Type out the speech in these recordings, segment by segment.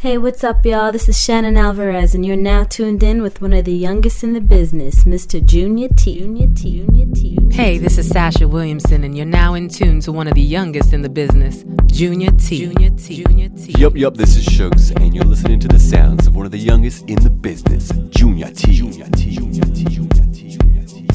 Hey, what's up, y'all? This is Shannon Alvarez, and you're now tuned in with one of the youngest in the business, Mr. Junior T. Junior T. Junior T. Hey, this is Sasha Williamson, and you're now in tune to one of the youngest in the business, Junior T. Junior T. Junior T. Yup, yup, this is Shugs, and you're listening to the sounds of one of the youngest in the business, Junior T. Junior T. Junior T. Junior T. Junior T.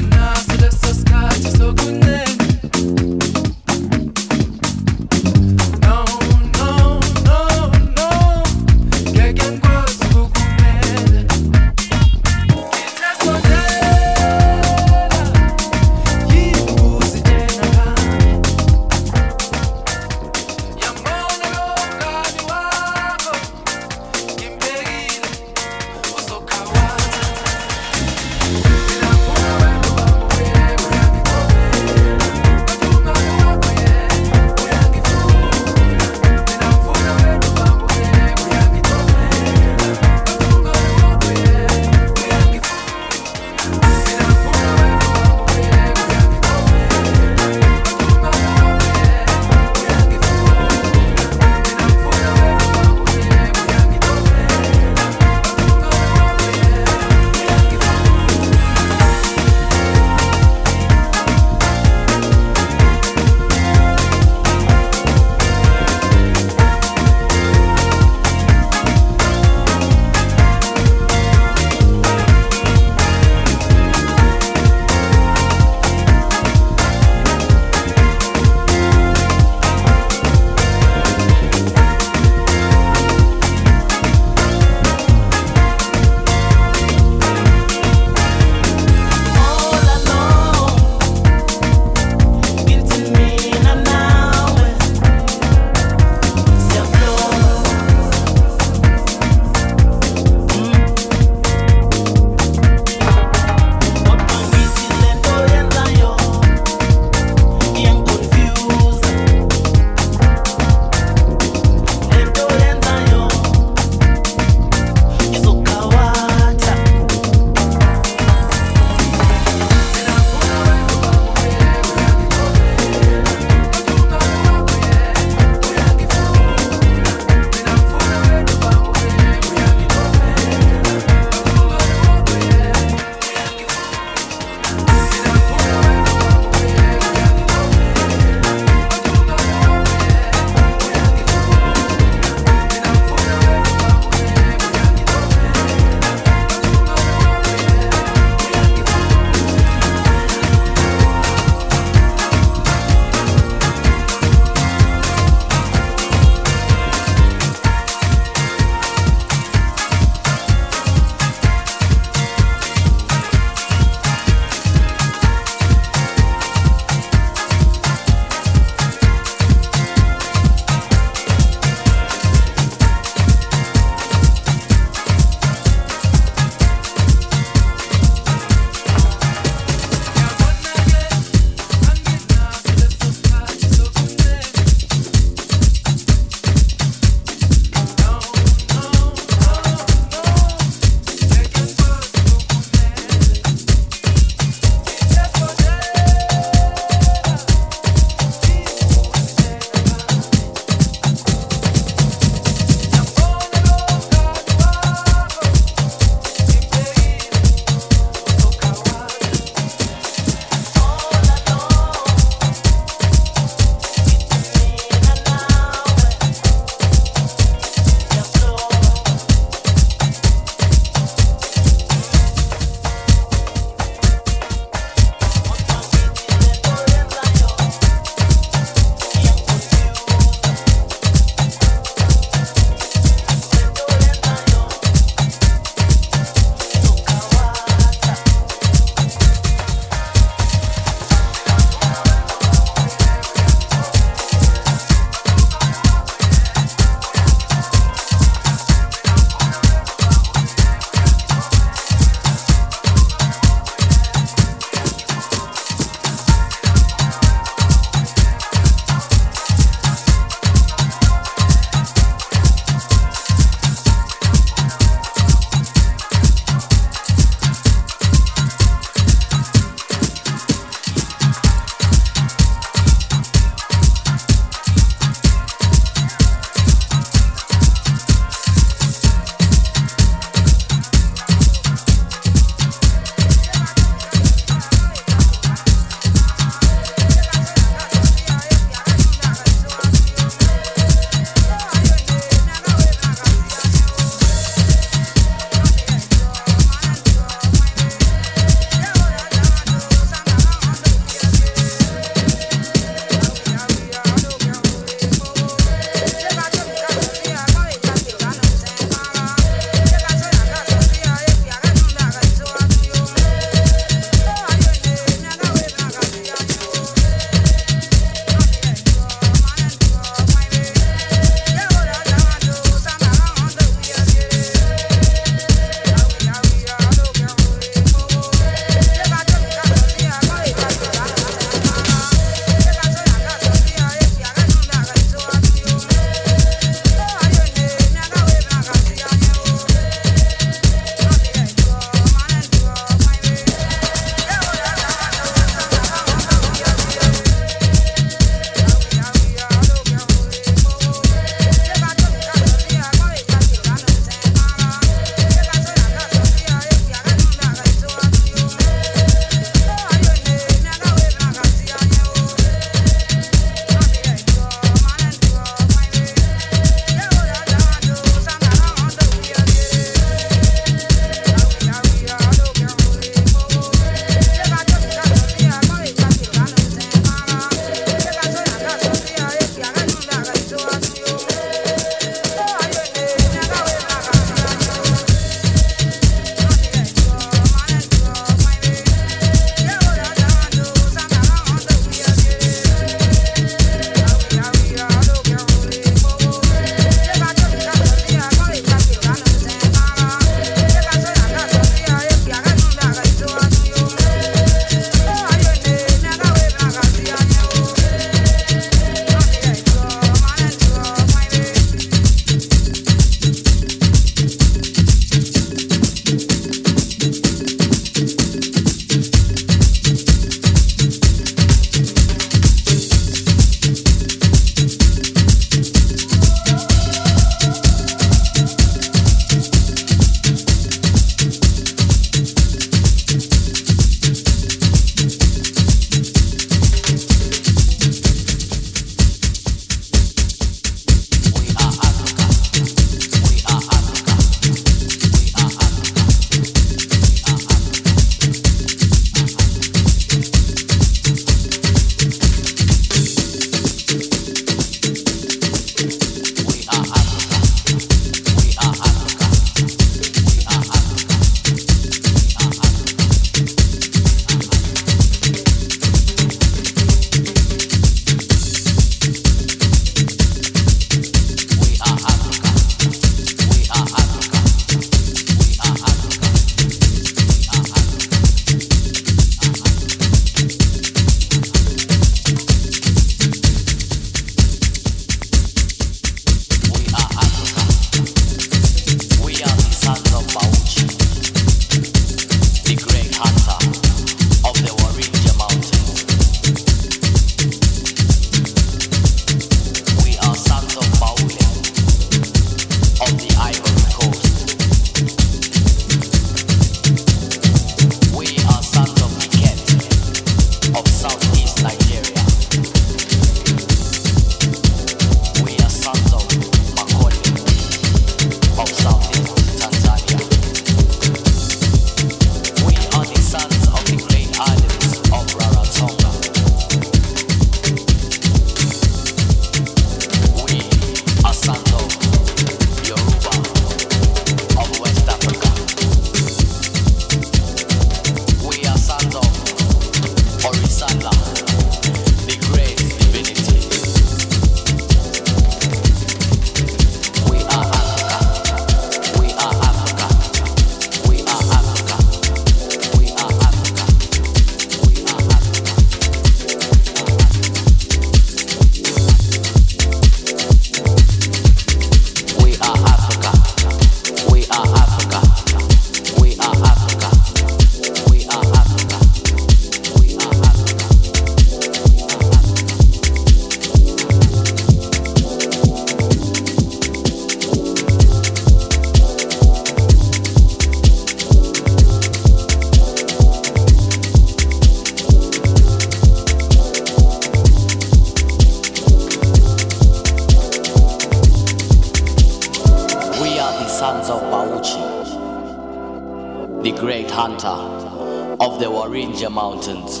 the great hunter of the Warinja Mountains.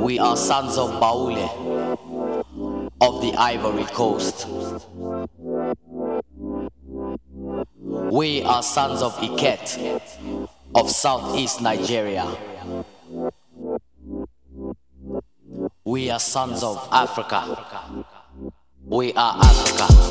We are sons of Baule of the Ivory Coast. We are sons of Iket of southeast Nigeria. We are sons of Africa. We are Africa.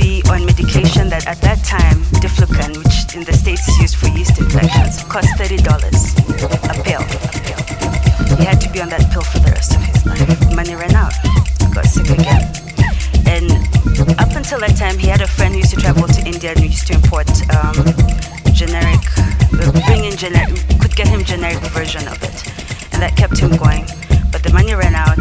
be on medication that at that time, diflucan, which in the States is used for yeast infections, cost $30 a pill. He had to be on that pill for the rest of his life. Money ran out, got sick again. And up until that time, he had a friend who used to travel to India and used to import um, generic, uh, bring in generic, could get him generic version of it. And that kept him going. But the money ran out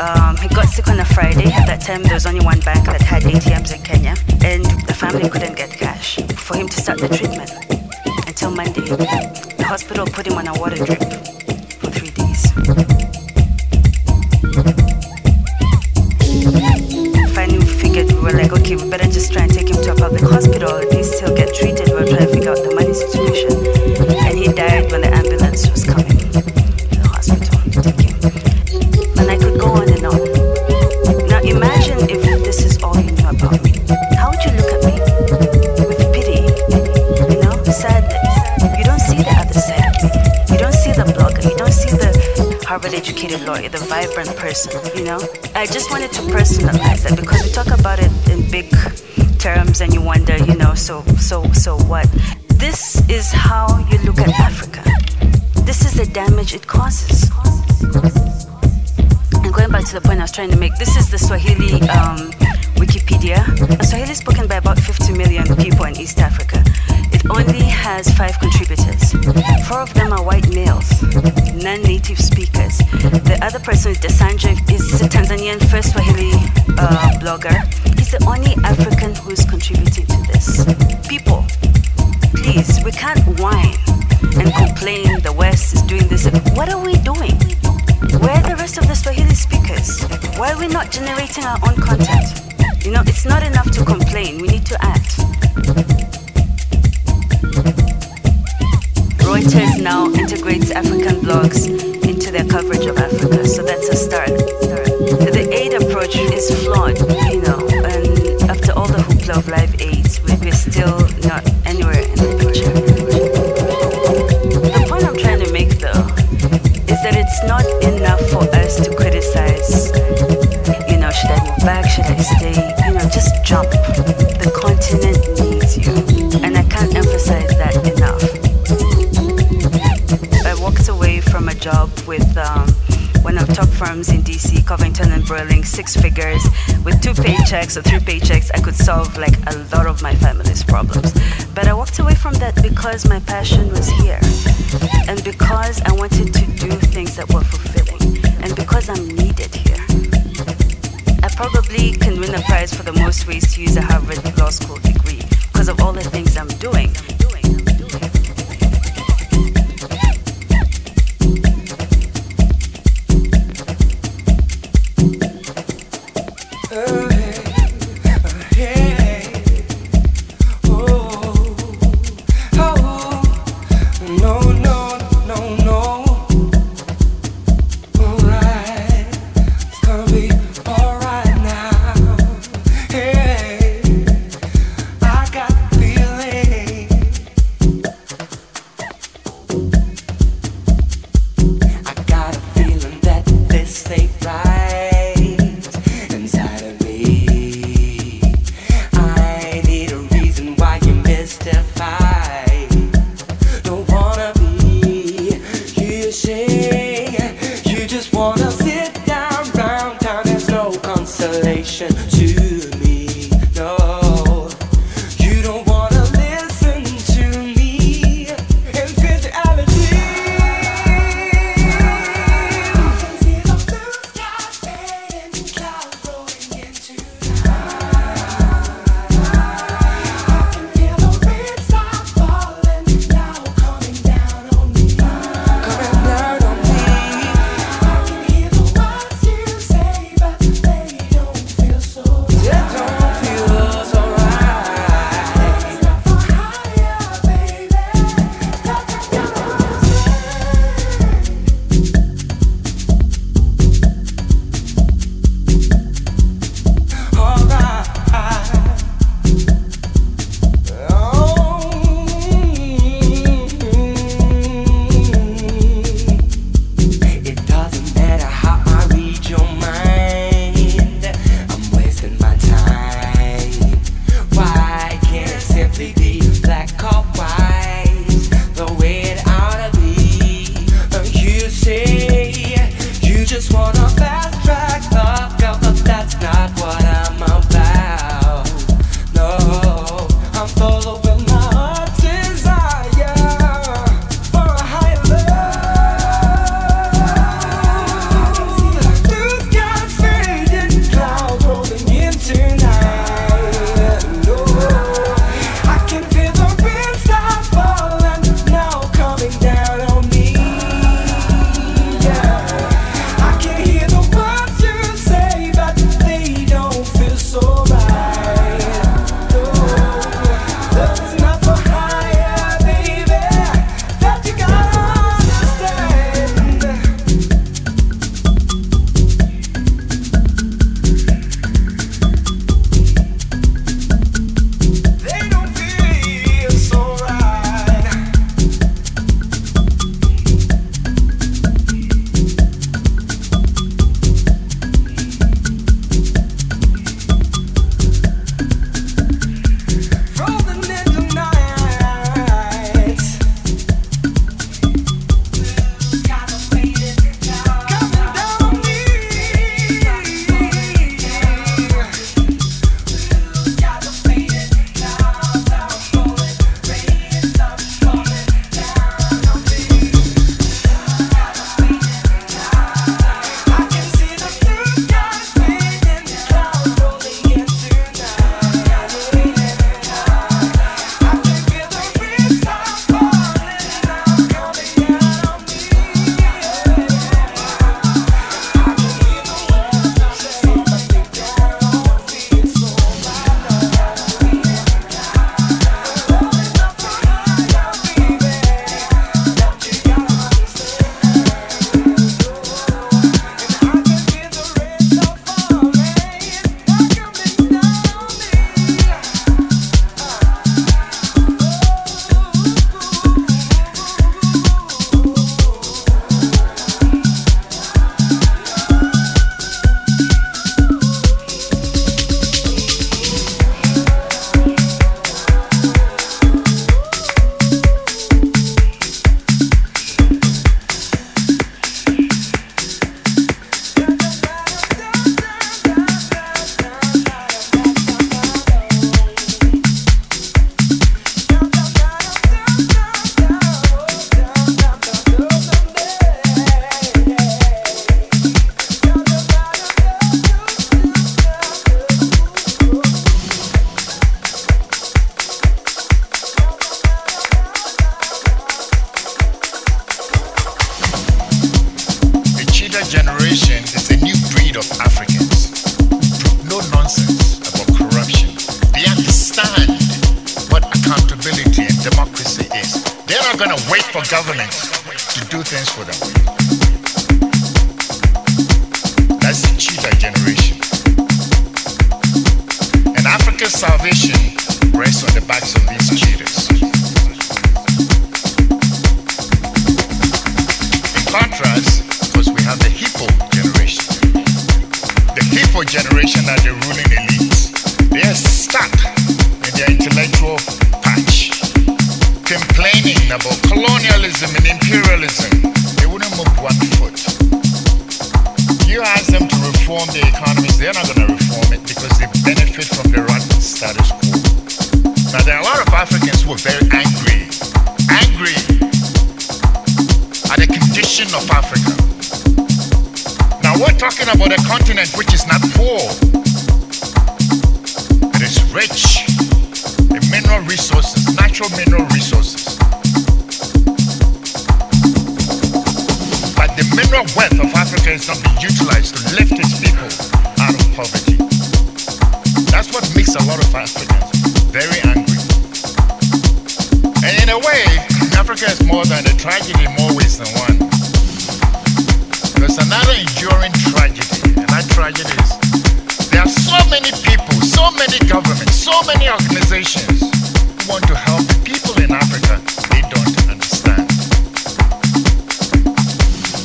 um, he got sick on a Friday. At that time, there was only one bank that had ATMs in Kenya, and the family couldn't get cash for him to start the treatment until Monday. The hospital put him on a water drip for three days. Finally, we figured we were like, okay, we better just try and take him to a public hospital. At least he'll get treated. We'll try and figure out the money situation. And he died when the Peter Lloyd, the vibrant person, you know? I just wanted to personalize that because we talk about it in big terms and you wonder, you know, so, so, so what? This is how you look at Africa. This is the damage it causes. And going back to the point I was trying to make, this is the Swahili um, Wikipedia. Swahili is spoken by about 50 million people in East Africa. It only has five contributors. Four of them are white males, non native speakers. The other person is Ndesanjo, is a Tanzanian first Swahili uh, blogger. He's the only African who's contributing to this. People, please, we can't whine and complain the West is doing this. What are we doing? Where are the rest of the Swahili speakers? Why are we not generating our own content? You know, it's not enough to complain, we need to act. Reuters now integrates African blogs their coverage of Africa. So that's a start. The aid approach is flawed, you know, and after all the hoopla of live aids, we're still not anywhere in the picture. The point I'm trying to make, though, is that it's not enough for us to criticize, you know, should I move back, should I stay, you know, just jump. Six figures. With two paychecks or three paychecks, I could solve like a lot of my family's problems. But I walked away from that because my passion was here. And because I wanted to do things that were fulfilling. And because I'm needed here. I probably can win a prize for the most ways to use a very angry. And in a way, Africa is more than a tragedy in more ways than one. There's another enduring tragedy, and that tragedy is there are so many people, so many governments, so many organizations who want to help the people in Africa they don't understand.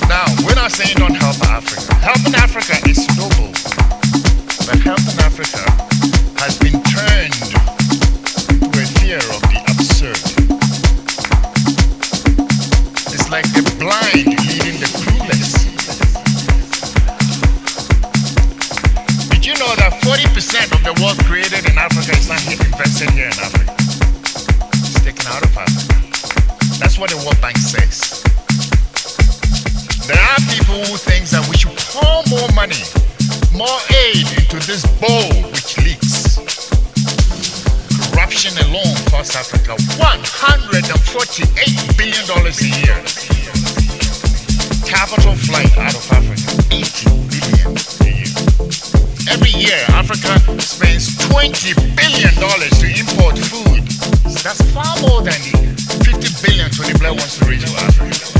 Now, we're not saying don't help Africa. Helping Africa is noble, but helping Africa has been the wealth created in Africa is not invested here in Africa? It's taken out of Africa. That's what the World Bank says. There are people who think that we should pour more money, more aid into this bowl which leaks. Corruption alone costs Africa $148 billion a year. Capital flight out of Africa, 80 billion a year. Every year, Africa spends $20 billion to import food. That's far more than the $50 billion Tony Blair wants to reach for Africa.